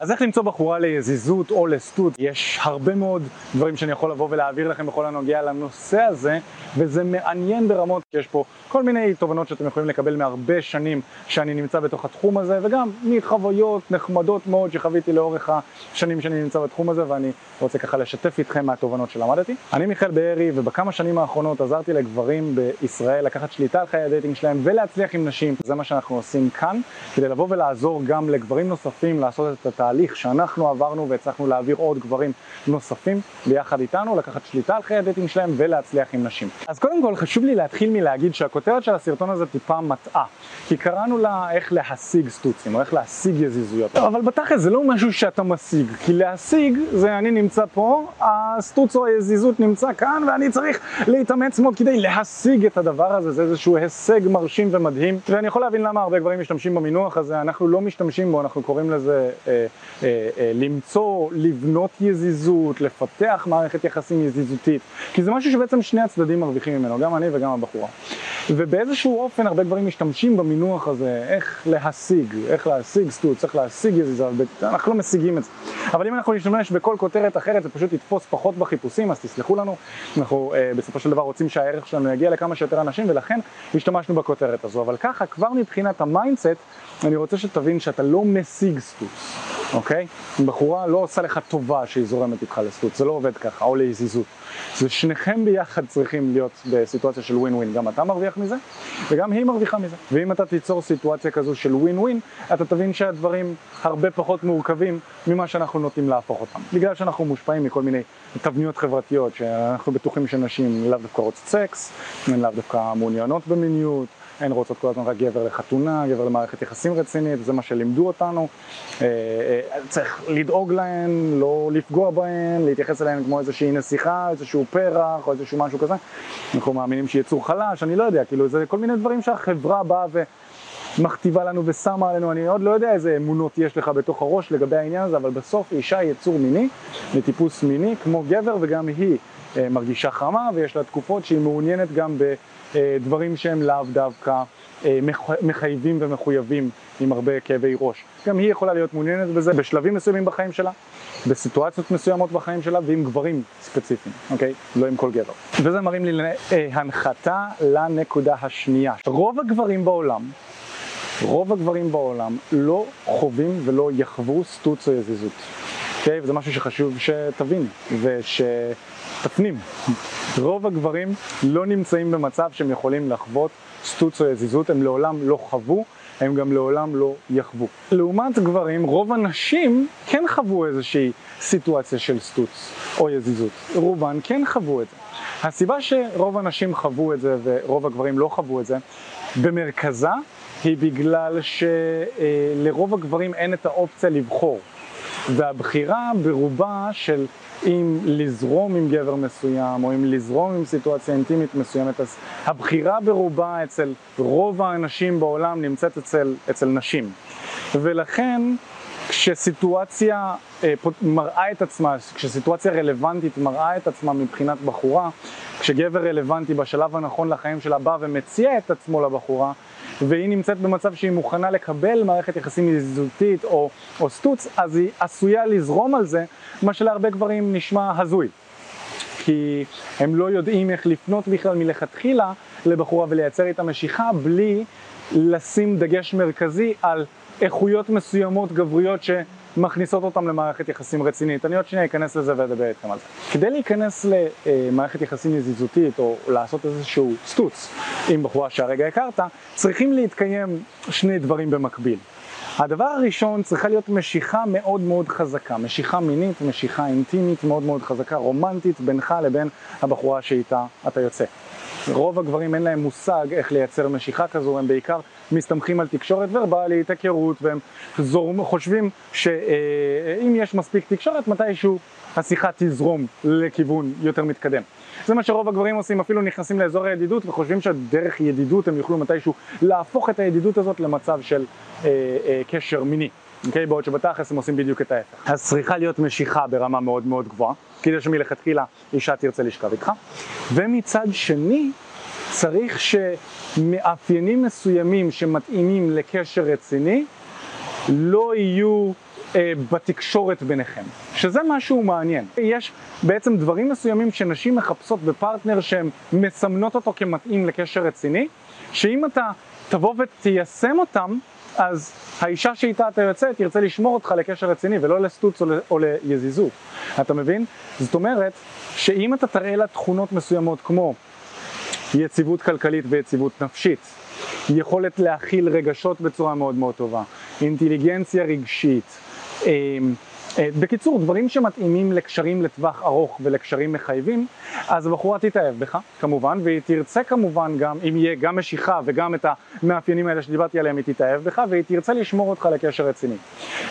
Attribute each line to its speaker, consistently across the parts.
Speaker 1: אז איך למצוא בחורה ליזיזות או לסטוץ? יש הרבה מאוד דברים שאני יכול לבוא ולהעביר לכם בכל הנוגע לנושא הזה, וזה מעניין ברמות, כי יש פה כל מיני תובנות שאתם יכולים לקבל מהרבה שנים שאני נמצא בתוך התחום הזה, וגם מחוויות נחמדות מאוד שחוויתי לאורך השנים שאני נמצא בתחום הזה, ואני רוצה ככה לשתף איתכם מהתובנות שלמדתי. אני מיכאל בארי, ובכמה שנים האחרונות עזרתי לגברים בישראל לקחת שליטה על חיי ה dating שלהם ולהצליח עם נשים. זה מה שאנחנו עושים כאן, כדי לבוא ולעזור גם לגברים נוספים לעשות את התהליך. תהליך שאנחנו עברנו והצלחנו להעביר עוד גברים נוספים ביחד איתנו, לקחת שליטה על חיי ה dating שלהם ולהצליח עם נשים. אז קודם כל חשוב לי להתחיל מלהגיד שהכותרת של הסרטון הזה טיפה מטעה, כי קראנו לה איך להשיג סטוצים או איך להשיג יזיזויות, אבל בתכל'ס זה לא משהו שאתה משיג, כי להשיג זה אני נמצא פה, הסטוץ או היזיזות נמצא כאן ואני צריך להתאמץ מאוד כדי להשיג את הדבר הזה, זה איזשהו הישג מרשים ומדהים, ואני יכול להבין למה הרבה גברים משתמשים במינוח הזה, אנחנו לא משתמשים בו, אנחנו קוראים לזה אה, למצוא, לבנות יזיזות, לפתח מערכת יחסים יזיזותית, כי זה משהו שבעצם שני הצדדים מרוויחים ממנו, גם אני וגם הבחורה. ובאיזשהו אופן הרבה גברים משתמשים במינוח הזה, איך להשיג, איך להשיג סטוץ, איך להשיג יזיזה, אנחנו לא משיגים את זה. אבל אם אנחנו נשתמש בכל כותרת אחרת זה פשוט יתפוס פחות בחיפושים, אז תסלחו לנו, אנחנו אה, בסופו של דבר רוצים שהערך שלנו יגיע לכמה שיותר אנשים ולכן השתמשנו בכותרת הזו, אבל ככה כבר מבחינת ה mindset אני רוצה שתבין שאתה לא משיג סטוץ, אוקיי? בחורה לא עושה לך טובה שהיא זורמת איתך לסטוץ, זה לא עובד ככה, או ליזיזות. זה שניכם ביחד צריכים להיות בסיטואציה של ווין ווין, גם אתה מרוויח מזה וגם היא מרוויחה מזה. ואם אתה תיצור סיטואציה כזו של ווין ווין, אתה תבין שהדברים הרבה פחות מורכבים ממה שאנחנו נוטים להפוך אותם. בגלל שאנחנו מושפעים מכל מיני תבניות חברתיות, שאנחנו בטוחים שנשים לאו דווקא רוצות סקס, הן לאו דווקא מעוניינות במיניות, הן רוצות כל הזמן רק גבר לחתונה, גבר למערכת יחסים רצינית, זה מה שלימדו אותנו. אה, אה, צריך לדאוג להן, לא לפגוע בהן, להתייחס אליהן כמו איזושהי נסיכה, איזשהו פרח או איזשהו משהו כזה. אנחנו מאמינים שיצור חלש, אני לא יודע, כאילו זה כל מיני דברים שהחברה באה ו... מכתיבה לנו ושמה עלינו, אני עוד לא יודע איזה אמונות יש לך בתוך הראש לגבי העניין הזה, אבל בסוף אישה היא יצור מיני, לטיפוס מיני כמו גבר וגם היא מרגישה חמה ויש לה תקופות שהיא מעוניינת גם בדברים שהם לאו דווקא אה, מחייבים ומחויבים עם הרבה כאבי ראש. גם היא יכולה להיות מעוניינת בזה בשלבים מסוימים בחיים שלה, בסיטואציות מסוימות בחיים שלה ועם גברים ספציפיים, אוקיי? לא עם כל גבר. וזה מראים לי להנחתה לנקודה השנייה. רוב הגברים בעולם רוב הגברים בעולם לא חווים ולא יחוו סטוץ או יזיזות. אוקיי? וזה משהו שחשוב שתבין ושתפנים. רוב הגברים לא נמצאים במצב שהם יכולים לחוות סטוץ או יזיזות, הם לעולם לא חוו, הם גם לעולם לא יחוו. לעומת גברים, רוב הנשים כן חוו איזושהי סיטואציה של סטוץ או יזיזות. רובן כן חוו את זה. הסיבה שרוב הנשים חוו את זה ורוב הגברים לא חוו את זה, במרכזה היא בגלל שלרוב הגברים אין את האופציה לבחור. והבחירה ברובה של אם לזרום עם גבר מסוים או אם לזרום עם סיטואציה אינטימית מסוימת, אז הבחירה ברובה אצל רוב האנשים בעולם נמצאת אצל, אצל נשים. ולכן כשסיטואציה אה, מראה את עצמה, כשסיטואציה רלוונטית מראה את עצמה מבחינת בחורה, כשגבר רלוונטי בשלב הנכון לחיים שלה בא ומציע את עצמו לבחורה, והיא נמצאת במצב שהיא מוכנה לקבל מערכת יחסים יזיזותית או, או סטוץ, אז היא עשויה לזרום על זה, מה שלהרבה גברים נשמע הזוי. כי הם לא יודעים איך לפנות בכלל מלכתחילה לבחורה ולייצר איתה משיכה בלי לשים דגש מרכזי על איכויות מסוימות גבריות ש... מכניסות אותם למערכת יחסים רצינית. אני עוד שנייה אכנס לזה ואדבר איתכם על זה. כדי להיכנס למערכת יחסים יזיזותית או לעשות איזשהו סטוץ עם בחורה שהרגע הכרת, צריכים להתקיים שני דברים במקביל. הדבר הראשון צריכה להיות משיכה מאוד מאוד חזקה, משיכה מינית, משיכה אינטימית מאוד מאוד חזקה, רומנטית בינך לבין הבחורה שאיתה אתה יוצא. רוב הגברים אין להם מושג איך לייצר משיכה כזו, הם בעיקר מסתמכים על תקשורת ורבלית, היכרות, והם זורם, חושבים שאם יש מספיק תקשורת, מתישהו השיחה תזרום לכיוון יותר מתקדם. זה מה שרוב הגברים עושים, אפילו נכנסים לאזור הידידות וחושבים שדרך ידידות הם יוכלו מתישהו להפוך את הידידות הזאת למצב של אה, אה, קשר מיני. אוקיי? בעוד שבתכלס הם עושים בדיוק את ההפך. אז צריכה להיות משיכה ברמה מאוד מאוד גבוהה, כדי שמלכתחילה אישה תרצה לשכב איתך. ומצד שני, צריך שמאפיינים מסוימים שמתאימים לקשר רציני לא יהיו אה, בתקשורת ביניכם, שזה משהו מעניין. יש בעצם דברים מסוימים שנשים מחפשות בפרטנר שהן מסמנות אותו כמתאים לקשר רציני, שאם אתה תבוא ותיישם אותם, אז האישה שאיתה אתה יוצא תרצה לשמור אותך לקשר רציני ולא לסטוץ או ליזיזות, אתה מבין? זאת אומרת שאם אתה תראה לה תכונות מסוימות כמו יציבות כלכלית ויציבות נפשית, יכולת להכיל רגשות בצורה מאוד מאוד טובה, אינטליגנציה רגשית, אמ, אה, בקיצור, דברים שמתאימים לקשרים לטווח ארוך ולקשרים מחייבים, אז הבחורה תתאהב בך, כמובן, והיא תרצה כמובן גם, אם יהיה גם משיכה וגם את המאפיינים האלה שדיברתי עליהם, היא תתאהב בך, והיא תרצה לשמור אותך לקשר רציני.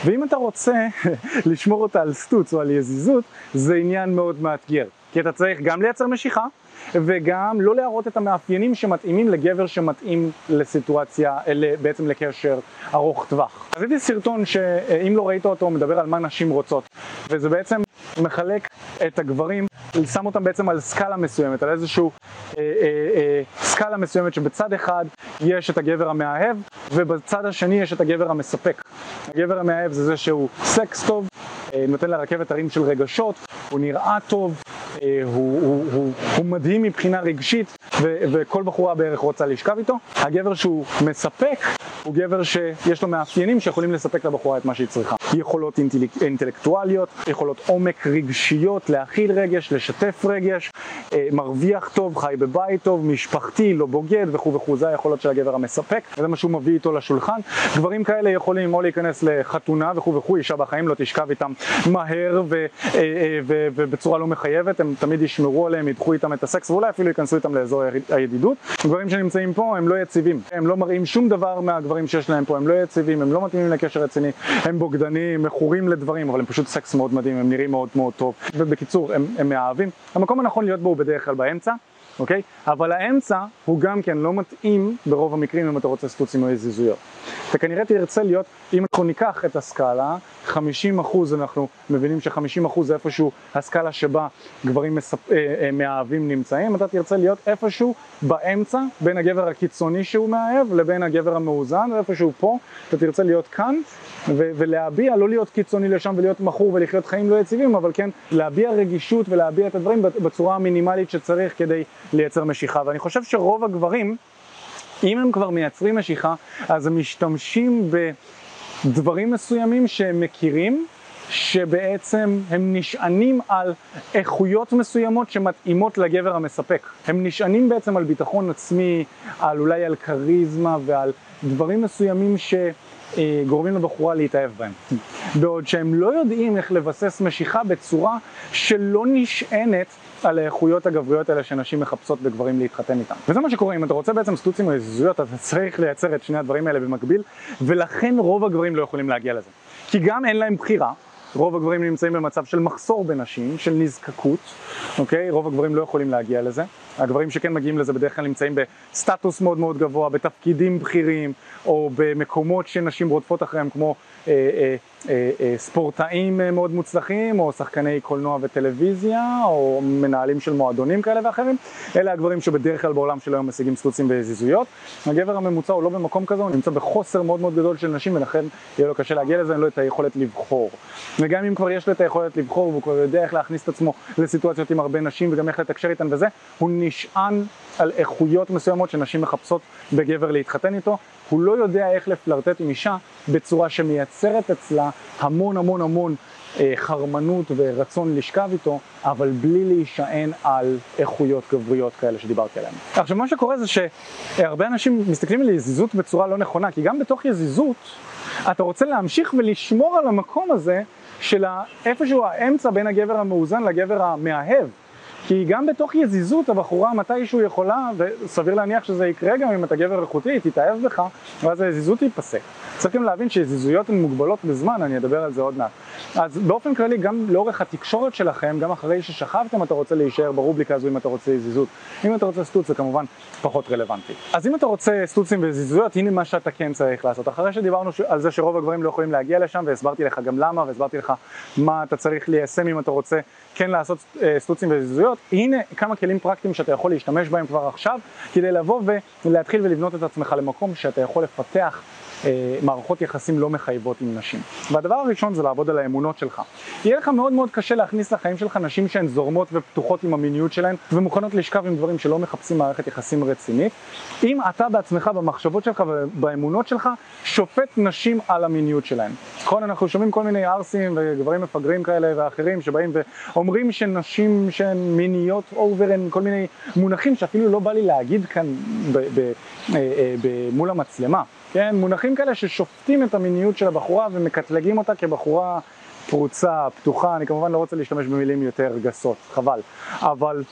Speaker 1: ואם אתה רוצה לשמור אותה על סטוץ או על יזיזות, זה עניין מאוד מאתגר. כי אתה צריך גם לייצר משיכה, וגם לא להראות את המאפיינים שמתאימים לגבר שמתאים לסיטואציה, בעצם לקשר ארוך טווח. אז הייתי סרטון שאם לא ראית אותו, מדבר על מה נשים רוצות, וזה בעצם מחלק את הגברים, שם אותם בעצם על סקאלה מסוימת, על איזשהו אה, אה, אה, סקאלה מסוימת שבצד אחד יש את הגבר המאהב, ובצד השני יש את הגבר המספק. הגבר המאהב זה זה שהוא סקס טוב, אה, נותן לרכבת הרים של רגשות, הוא נראה טוב, הוא, הוא, הוא, הוא מדהים מבחינה רגשית ו, וכל בחורה בערך רוצה לשכב איתו. הגבר שהוא מספק הוא גבר שיש לו מאפיינים שיכולים לספק לבחורה את מה שהיא צריכה. יכולות אינטלק, אינטלקטואליות, יכולות עומק רגשיות, להכיל רגש, לשתף רגש, אה, מרוויח טוב, חי בבית טוב, משפחתי, לא בוגד וכו' וכו', זה היכולות של הגבר המספק, וזה מה שהוא מביא איתו לשולחן. גברים כאלה יכולים או להיכנס לחתונה וכו' וכו', אישה בחיים לא תשכב איתם מהר אה, אה, ובצורה לא מחייבת, הם תמיד ישמרו עליהם, ידחו איתם את הסקס ואולי אפילו ייכנסו איתם לאזור הידידות. גברים שנמצאים פה הם לא יציבים, הם לא מראים שום דבר מהגברים שיש להם פה, הם לא יציבים, הם לא מתאימים לקשר רציני, הם בוגדנים, מכורים לדברים, אבל הם פשוט סקס מאוד מדהים, הם נראים מאוד מאוד טוב. ובקיצור, הם, הם מאהבים. המקום הנכון להיות בו הוא בדרך כלל באמצע. אוקיי? אבל האמצע הוא גם כן לא מתאים ברוב המקרים אם אתה רוצה סטוצים או זיזויות. אתה כנראה תרצה להיות, אם אנחנו ניקח את הסקאלה, 50% אנחנו מבינים ש-50% זה איפשהו הסקאלה שבה גברים מספ... אה, אה, מאהבים נמצאים, אתה תרצה להיות איפשהו באמצע בין הגבר הקיצוני שהוא מאהב לבין הגבר המאוזן, ואיפשהו פה אתה תרצה להיות כאן ו- ולהביע, לא להיות קיצוני לשם ולהיות מכור ולחיות חיים לא יציבים, אבל כן להביע רגישות ולהביע את הדברים בצורה המינימלית שצריך כדי לייצר משיכה. ואני חושב שרוב הגברים, אם הם כבר מייצרים משיכה, אז הם משתמשים בדברים מסוימים שהם מכירים, שבעצם הם נשענים על איכויות מסוימות שמתאימות לגבר המספק. הם נשענים בעצם על ביטחון עצמי, על אולי על כריזמה ועל דברים מסוימים ש... אה, גורמים לבחורה להתאהב בהם. בעוד שהם לא יודעים איך לבסס משיכה בצורה שלא נשענת על האיכויות הגבריות האלה שנשים מחפשות בגברים להתחתן איתם. וזה מה שקורה, אם אתה רוצה בעצם סטוצים או הזוזיות, אתה צריך לייצר את שני הדברים האלה במקביל, ולכן רוב הגברים לא יכולים להגיע לזה. כי גם אין להם בחירה, רוב הגברים נמצאים במצב של מחסור בנשים, של נזקקות, אוקיי? רוב הגברים לא יכולים להגיע לזה. הגברים שכן מגיעים לזה בדרך כלל נמצאים בסטטוס מאוד מאוד גבוה, בתפקידים בכירים, או במקומות שנשים רודפות אחריהם, כמו אה, אה, אה, אה, ספורטאים אה, מאוד מוצלחים, או שחקני קולנוע וטלוויזיה, או מנהלים של מועדונים כאלה ואחרים. אלה הגברים שבדרך כלל בעולם של היום משיגים סטוצים וזיזויות. הגבר הממוצע הוא לא במקום כזה, הוא נמצא בחוסר מאוד מאוד גדול של נשים, ולכן יהיה לו קשה להגיע לזה, אין לו את היכולת לבחור. וגם אם כבר יש לו את היכולת לבחור, והוא כבר יודע איך להכניס את עצמו לסיטואציות עם הרבה נשים, וגם איך לתקשר איתן וזה, הוא נשען על איכויות מסוימות שנשים מחפשות בגבר להתחתן איתו, הוא לא יודע איך לפלרטט עם אישה בצורה שמייצרת אצלה המון המון המון אה, חרמנות ורצון לשכב איתו, אבל בלי להישען על איכויות גבריות כאלה שדיברתי עליהן. עכשיו מה שקורה זה שהרבה אנשים מסתכלים על יזיזות בצורה לא נכונה, כי גם בתוך יזיזות אתה רוצה להמשיך ולשמור על המקום הזה של איפשהו האמצע בין הגבר המאוזן לגבר המאהב. כי גם בתוך יזיזות הבחורה מתישהו יכולה, וסביר להניח שזה יקרה גם אם אתה גבר איכותי, היא תתאהב בך, ואז היזיזות תיפסק. צריך גם להבין שיזיזויות הן מוגבלות בזמן, אני אדבר על זה עוד מעט. אז באופן כללי, גם לאורך התקשורת שלכם, גם אחרי ששכבתם אתה רוצה להישאר ברובריקה הזו אם אתה רוצה יזיזות. אם אתה רוצה סטוץ זה כמובן פחות רלוונטי. אז אם אתה רוצה סטוצים ויזיזויות, הנה מה שאתה כן צריך לעשות. אחרי שדיברנו על זה שרוב הגברים לא יכולים להגיע לשם, והסברתי לך גם למה, והסברתי לך מה אתה צריך ליישם אם אתה רוצה כן לעשות אה, סטוצים ויזיזויות, הנה כמה כלים פרקטיים שאתה יכול להשתמש בהם כבר עכשיו, כדי לבוא ולהתחיל ולבנות את עצמך למקום שאתה יכול לפתח מערכות יחסים לא מחייבות עם נשים. והדבר הראשון זה לעבוד על האמונות שלך. יהיה לך מאוד מאוד קשה להכניס לחיים שלך נשים שהן זורמות ופתוחות עם המיניות שלהן ומוכנות לשכב עם דברים שלא מחפשים מערכת יחסים רצינית. אם אתה בעצמך במחשבות שלך ובאמונות שלך שופט נשים על המיניות שלהן. נכון, אנחנו שומעים כל מיני ערסים וגברים מפגרים כאלה ואחרים שבאים ואומרים שנשים שהן מיניות אובר הן כל מיני מונחים שאפילו לא בא לי להגיד כאן ב- ב- אה, אה, מול המצלמה. כן, מונחים כאלה ששופטים את המיניות של הבחורה ומקטלגים אותה כבחורה פרוצה, פתוחה, אני כמובן לא רוצה להשתמש במילים יותר גסות, חבל, אבל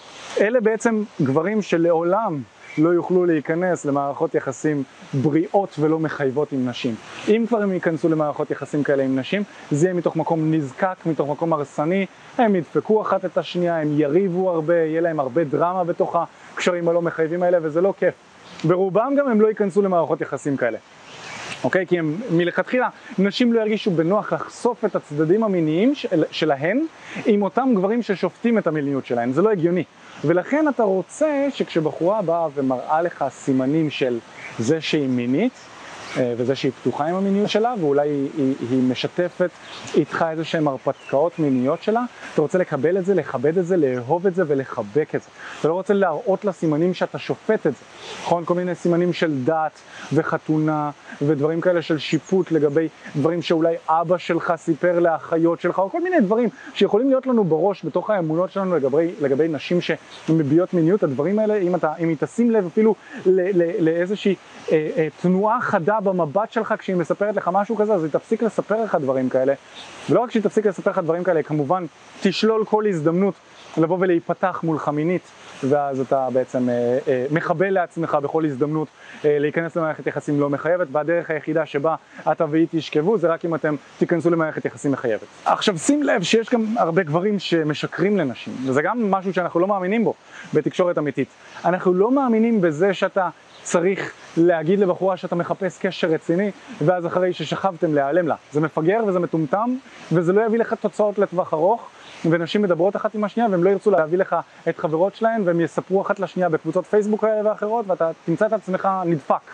Speaker 1: אלה בעצם גברים שלעולם לא יוכלו להיכנס למערכות יחסים בריאות ולא מחייבות עם נשים. אם כבר הם ייכנסו למערכות יחסים כאלה עם נשים, זה יהיה מתוך מקום נזקק, מתוך מקום הרסני, הם ידפקו אחת את השנייה, הם יריבו הרבה, יהיה להם הרבה דרמה בתוך הקשרים הלא מחייבים האלה וזה לא כיף. ברובם גם הם לא ייכנסו למערכות יחסים כאלה. אוקיי? כי הם מלכתחילה, נשים לא ירגישו בנוח לחשוף את הצדדים המיניים של, שלהן עם אותם גברים ששופטים את המיניות שלהן, זה לא הגיוני. ולכן אתה רוצה שכשבחורה באה ומראה לך סימנים של זה שהיא מינית, וזה שהיא פתוחה עם המיניות שלה, ואולי היא, היא, היא משתפת איתך איזה שהן הרפתקאות מיניות שלה, אתה רוצה לקבל את זה, לכבד את זה, לאהוב את זה ולחבק את זה. אתה לא רוצה להראות לה סימנים שאתה שופט את זה, נכון? כל מיני סימנים של דת וחתונה ודברים כאלה של שיפוט לגבי דברים שאולי אבא שלך סיפר לאחיות שלך, או כל מיני דברים שיכולים להיות לנו בראש בתוך האמונות שלנו לגבי, לגבי נשים שמביעות מיניות, הדברים האלה, אם, אתה, אם היא תשים לב אפילו לאיזושהי אה, אה, תנועה חדה במבט שלך כשהיא מספרת לך משהו כזה, אז היא תפסיק לספר לך דברים כאלה. ולא רק שהיא תפסיק לספר לך דברים כאלה, כמובן תשלול כל הזדמנות לבוא ולהיפתח מולך מינית, ואז אתה בעצם אה, אה, מחבל לעצמך בכל הזדמנות אה, להיכנס למערכת יחסים לא מחייבת, והדרך היחידה שבה אתה והיא תשכבו זה רק אם אתם תיכנסו למערכת יחסים מחייבת. עכשיו שים לב שיש גם הרבה גברים שמשקרים לנשים, וזה גם משהו שאנחנו לא מאמינים בו בתקשורת אמיתית. אנחנו לא מאמינים בזה שאתה צריך להגיד לבחורה שאתה מחפש קשר רציני, ואז אחרי ששכבתם להיעלם לה. זה מפגר וזה מטומטם, וזה לא יביא לך תוצאות לטווח ארוך, ונשים מדברות אחת עם השנייה, והם לא ירצו להביא לך את חברות שלהן, והם יספרו אחת לשנייה בקבוצות פייסבוק כאלה ואחרות, ואתה תמצא את עצמך נדפק.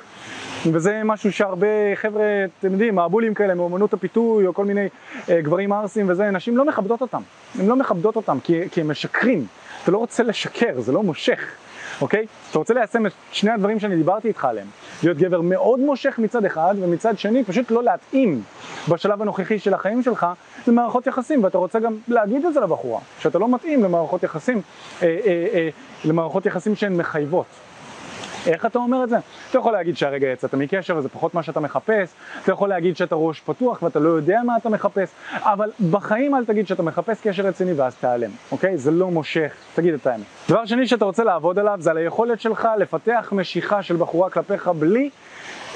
Speaker 1: וזה משהו שהרבה חבר'ה, אתם יודעים, הבולים כאלה מאומנות הפיתוי, או כל מיני אה, גברים ערסים וזה, נשים לא מכבדות אותם. הן לא מכבדות אותם כי, כי הם משקרים. אתה לא רוצה לשקר, זה לא מושך. אוקיי? אתה רוצה ליישם את שני הדברים שאני דיברתי איתך עליהם. להיות גבר מאוד מושך מצד אחד, ומצד שני פשוט לא להתאים בשלב הנוכחי של החיים שלך למערכות יחסים, ואתה רוצה גם להגיד את זה לבחורה, שאתה לא מתאים למערכות יחסים, אה, אה, אה, למערכות יחסים שהן מחייבות. איך אתה אומר את זה? אתה יכול להגיד שהרגע יצאת מקשר וזה פחות מה שאתה מחפש, אתה יכול להגיד שאתה ראש פתוח ואתה לא יודע מה אתה מחפש, אבל בחיים אל תגיד שאתה מחפש קשר רציני ואז תיעלם, אוקיי? זה לא מושך, תגיד את האמת. דבר שני שאתה רוצה לעבוד עליו זה על היכולת שלך לפתח משיכה של בחורה כלפיך בלי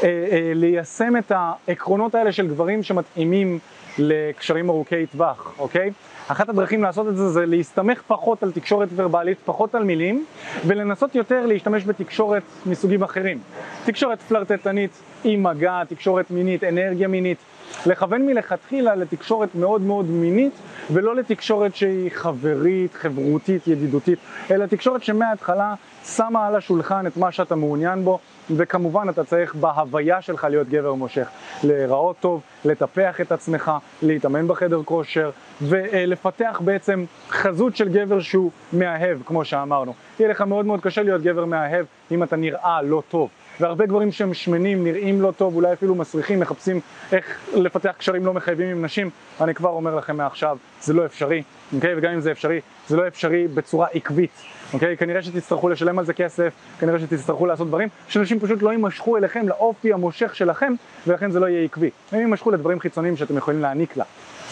Speaker 1: אה, אה, ליישם את העקרונות האלה של גברים שמתאימים לקשרים ארוכי טווח, אוקיי? אחת הדרכים לעשות את זה זה להסתמך פחות על תקשורת ורבלית, פחות על מילים, ולנסות יותר להשתמש בתקשורת מסוגים אחרים. תקשורת פלרטטנית עם מגע, תקשורת מינית, אנרגיה מינית. לכוון מלכתחילה לתקשורת מאוד מאוד מינית ולא לתקשורת שהיא חברית, חברותית, ידידותית, אלא תקשורת שמההתחלה שמה על השולחן את מה שאתה מעוניין בו וכמובן אתה צריך בהוויה שלך להיות גבר מושך, להיראות טוב, לטפח את עצמך, להתאמן בחדר כושר ולפתח בעצם חזות של גבר שהוא מאהב כמו שאמרנו. יהיה לך מאוד מאוד קשה להיות גבר מאהב אם אתה נראה לא טוב. והרבה גברים שהם שמנים, נראים לא טוב, אולי אפילו מסריחים, מחפשים איך לפתח קשרים לא מחייבים עם נשים, אני כבר אומר לכם מעכשיו, זה לא אפשרי, אוקיי? וגם אם זה אפשרי, זה לא אפשרי בצורה עקבית, אוקיי? כנראה שתצטרכו לשלם על זה כסף, כנראה שתצטרכו לעשות דברים, שאנשים פשוט לא יימשכו אליכם, לאופי המושך שלכם, ולכן זה לא יהיה עקבי. הם יימשכו לדברים חיצוניים שאתם יכולים להעניק לה,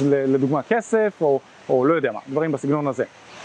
Speaker 1: לדוגמה כסף, או, או לא יודע מה, דברים בסגנון הזה.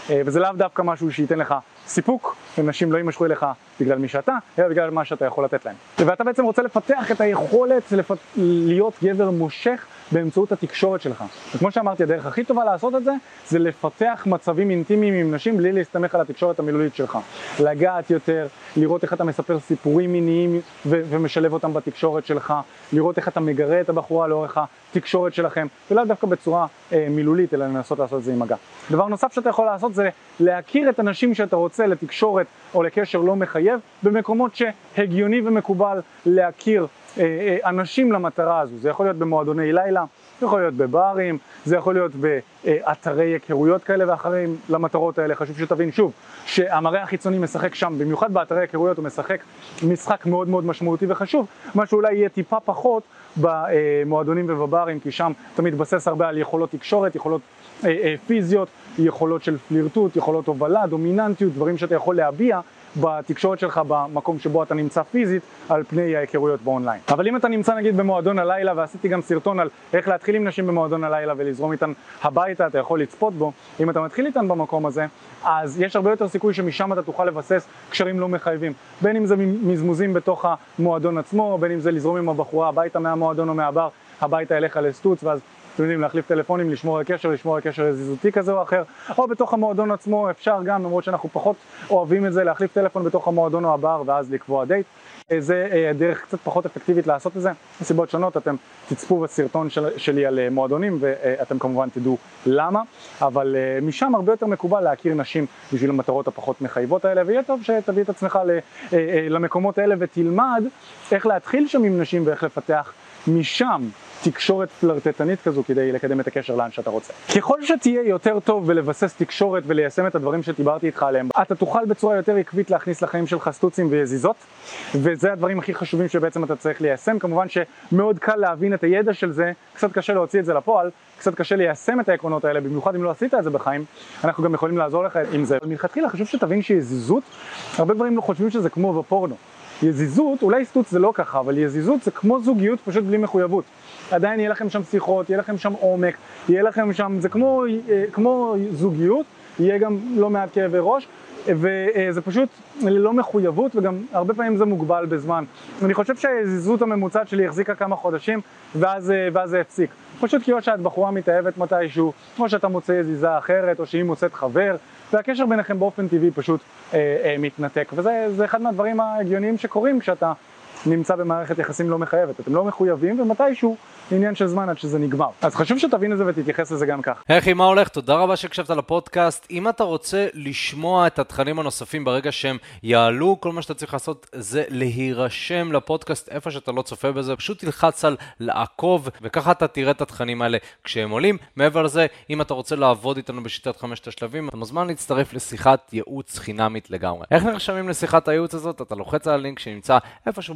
Speaker 1: אה, וזה לאו דווקא משהו שייתן לך סיפוק, ונשים לא יימשכו אליך בגלל מי שאתה, אלא בגלל מה שאתה יכול לתת להם. ואתה בעצם רוצה לפתח את היכולת לפ... להיות גבר מושך באמצעות התקשורת שלך. וכמו שאמרתי, הדרך הכי טובה לעשות את זה, זה לפתח מצבים אינטימיים עם נשים בלי להסתמך על התקשורת המילולית שלך. לגעת יותר, לראות איך אתה מספר סיפורים מיניים ו- ומשלב אותם בתקשורת שלך, לראות איך אתה מגרה את הבחורה לאורך התקשורת שלכם, ולאו דווקא בצורה אה, מילולית, אלא לנסות לעשות את זה עם מגע. דבר נוסף שאתה יכול לעשות זה להכיר את הנשים שאתה רוצה לתקשורת או לקשר לא מחייב, במקומות שהגיוני ומקובל להכיר אה, אה, אנשים למטרה הזו, זה יכול להיות במועדוני לילה, זה יכול להיות בברים, זה יכול להיות באתרי היכרויות כאלה ואחרים למטרות האלה, חשוב שתבין. שוב שהמראה החיצוני משחק שם, במיוחד באתרי היכרויות הוא משחק משחק מאוד מאוד משמעותי וחשוב, מה שאולי יהיה טיפה פחות במועדונים ובברים, כי שם אתה מתבסס הרבה על יכולות תקשורת, יכולות אה, אה, פיזיות, יכולות של פלירטוט, יכולות הובלה, דומיננטיות, דברים שאתה יכול להביע בתקשורת שלך במקום שבו אתה נמצא פיזית על פני ההיכרויות באונליין. אבל אם אתה נמצא נגיד במועדון הלילה ועשיתי גם סרטון על איך להתחיל עם נשים במועדון הלילה ולזרום איתן הביתה, אתה יכול לצפות בו, אם אתה מתחיל איתן במקום הזה, אז יש הרבה יותר סיכוי שמשם אתה תוכל לבסס קשרים לא מחייבים. בין אם זה מזמוזים בתוך המועדון עצמו, בין אם זה לזרום עם הבחורה הביתה מהמועדון או מהבר, הביתה אליך לסטוץ, ואז אתם יודעים, להחליף טלפונים, לשמור על קשר, לשמור על קשר זיזותי כזה או אחר, או בתוך המועדון עצמו אפשר גם, למרות שאנחנו פחות אוהבים את זה, להחליף טלפון בתוך המועדון או הבר ואז לקבוע דייט. אה, זה אה, דרך קצת פחות אפקטיבית לעשות את זה, מסיבות שונות, אתם תצפו בסרטון של, שלי על אה, מועדונים ואתם כמובן תדעו למה, אבל משם הרבה יותר מקובל להכיר נשים בשביל המטרות הפחות מחייבות האלה, ויהיה טוב שתביא את עצמך למקומות האלה ותלמד איך להתחיל שם עם נשים ואיך לפתח משם תקשורת פלרטטנית כזו כדי לקדם את הקשר לאן שאתה רוצה. ככל שתהיה יותר טוב בלבסס תקשורת וליישם את הדברים שדיברתי איתך עליהם, אתה תוכל בצורה יותר עקבית להכניס לחיים שלך סטוצים ויזיזות, וזה הדברים הכי חשובים שבעצם אתה צריך ליישם. כמובן שמאוד קל להבין את הידע של זה, קצת קשה להוציא את זה לפועל, קצת קשה ליישם את העקרונות האלה, במיוחד אם לא עשית את זה בחיים, אנחנו גם יכולים לעזור לך עם זה. מלכתחילה חשוב שתבין שיזיזות, הרבה דברים לא חושבים שזה כמו בפורנו. יזיזות, אולי סטוץ זה לא ככה, אבל יזיזות זה כמו זוגיות פשוט בלי מחויבות. עדיין יהיה לכם שם שיחות, יהיה לכם שם עומק, יהיה לכם שם, זה כמו, אה, כמו זוגיות, יהיה גם לא מעט כאבי ראש, וזה פשוט ללא מחויבות וגם הרבה פעמים זה מוגבל בזמן. אני חושב שהזיזות הממוצעת שלי החזיקה כמה חודשים אה, ואז זה הפסיק. פשוט כי או שאת בחורה מתאהבת מתישהו, או שאתה מוצא יזיזה אחרת, או שהיא מוצאת חבר, והקשר ביניכם באופן טבעי פשוט אה, אה, מתנתק. וזה אחד מהדברים ההגיוניים שקורים כשאתה נמצא במערכת יחסים לא מחייבת. אתם לא מחויבים ומתישהו עניין של זמן עד שזה נגמר. אז חשוב שתבין את זה ותתייחס לזה גם ככה.
Speaker 2: אחי, מה הולך? תודה רבה שהקשבת לפודקאסט. אם אתה רוצה לשמוע את התכנים הנוספים ברגע שהם יעלו, כל מה שאתה צריך לעשות זה להירשם לפודקאסט איפה שאתה לא צופה בזה, פשוט תלחץ על לעקוב, וככה אתה תראה את התכנים האלה כשהם עולים. מעבר לזה, אם אתה רוצה לעבוד איתנו בשיטת חמשת השלבים, אתה מוזמן להצטרף לשיחת ייעוץ חינמית לגמרי. איך נרשמים לשיחת הייעוץ הזאת? אתה לוחץ על הלינק שנמצא איפשהו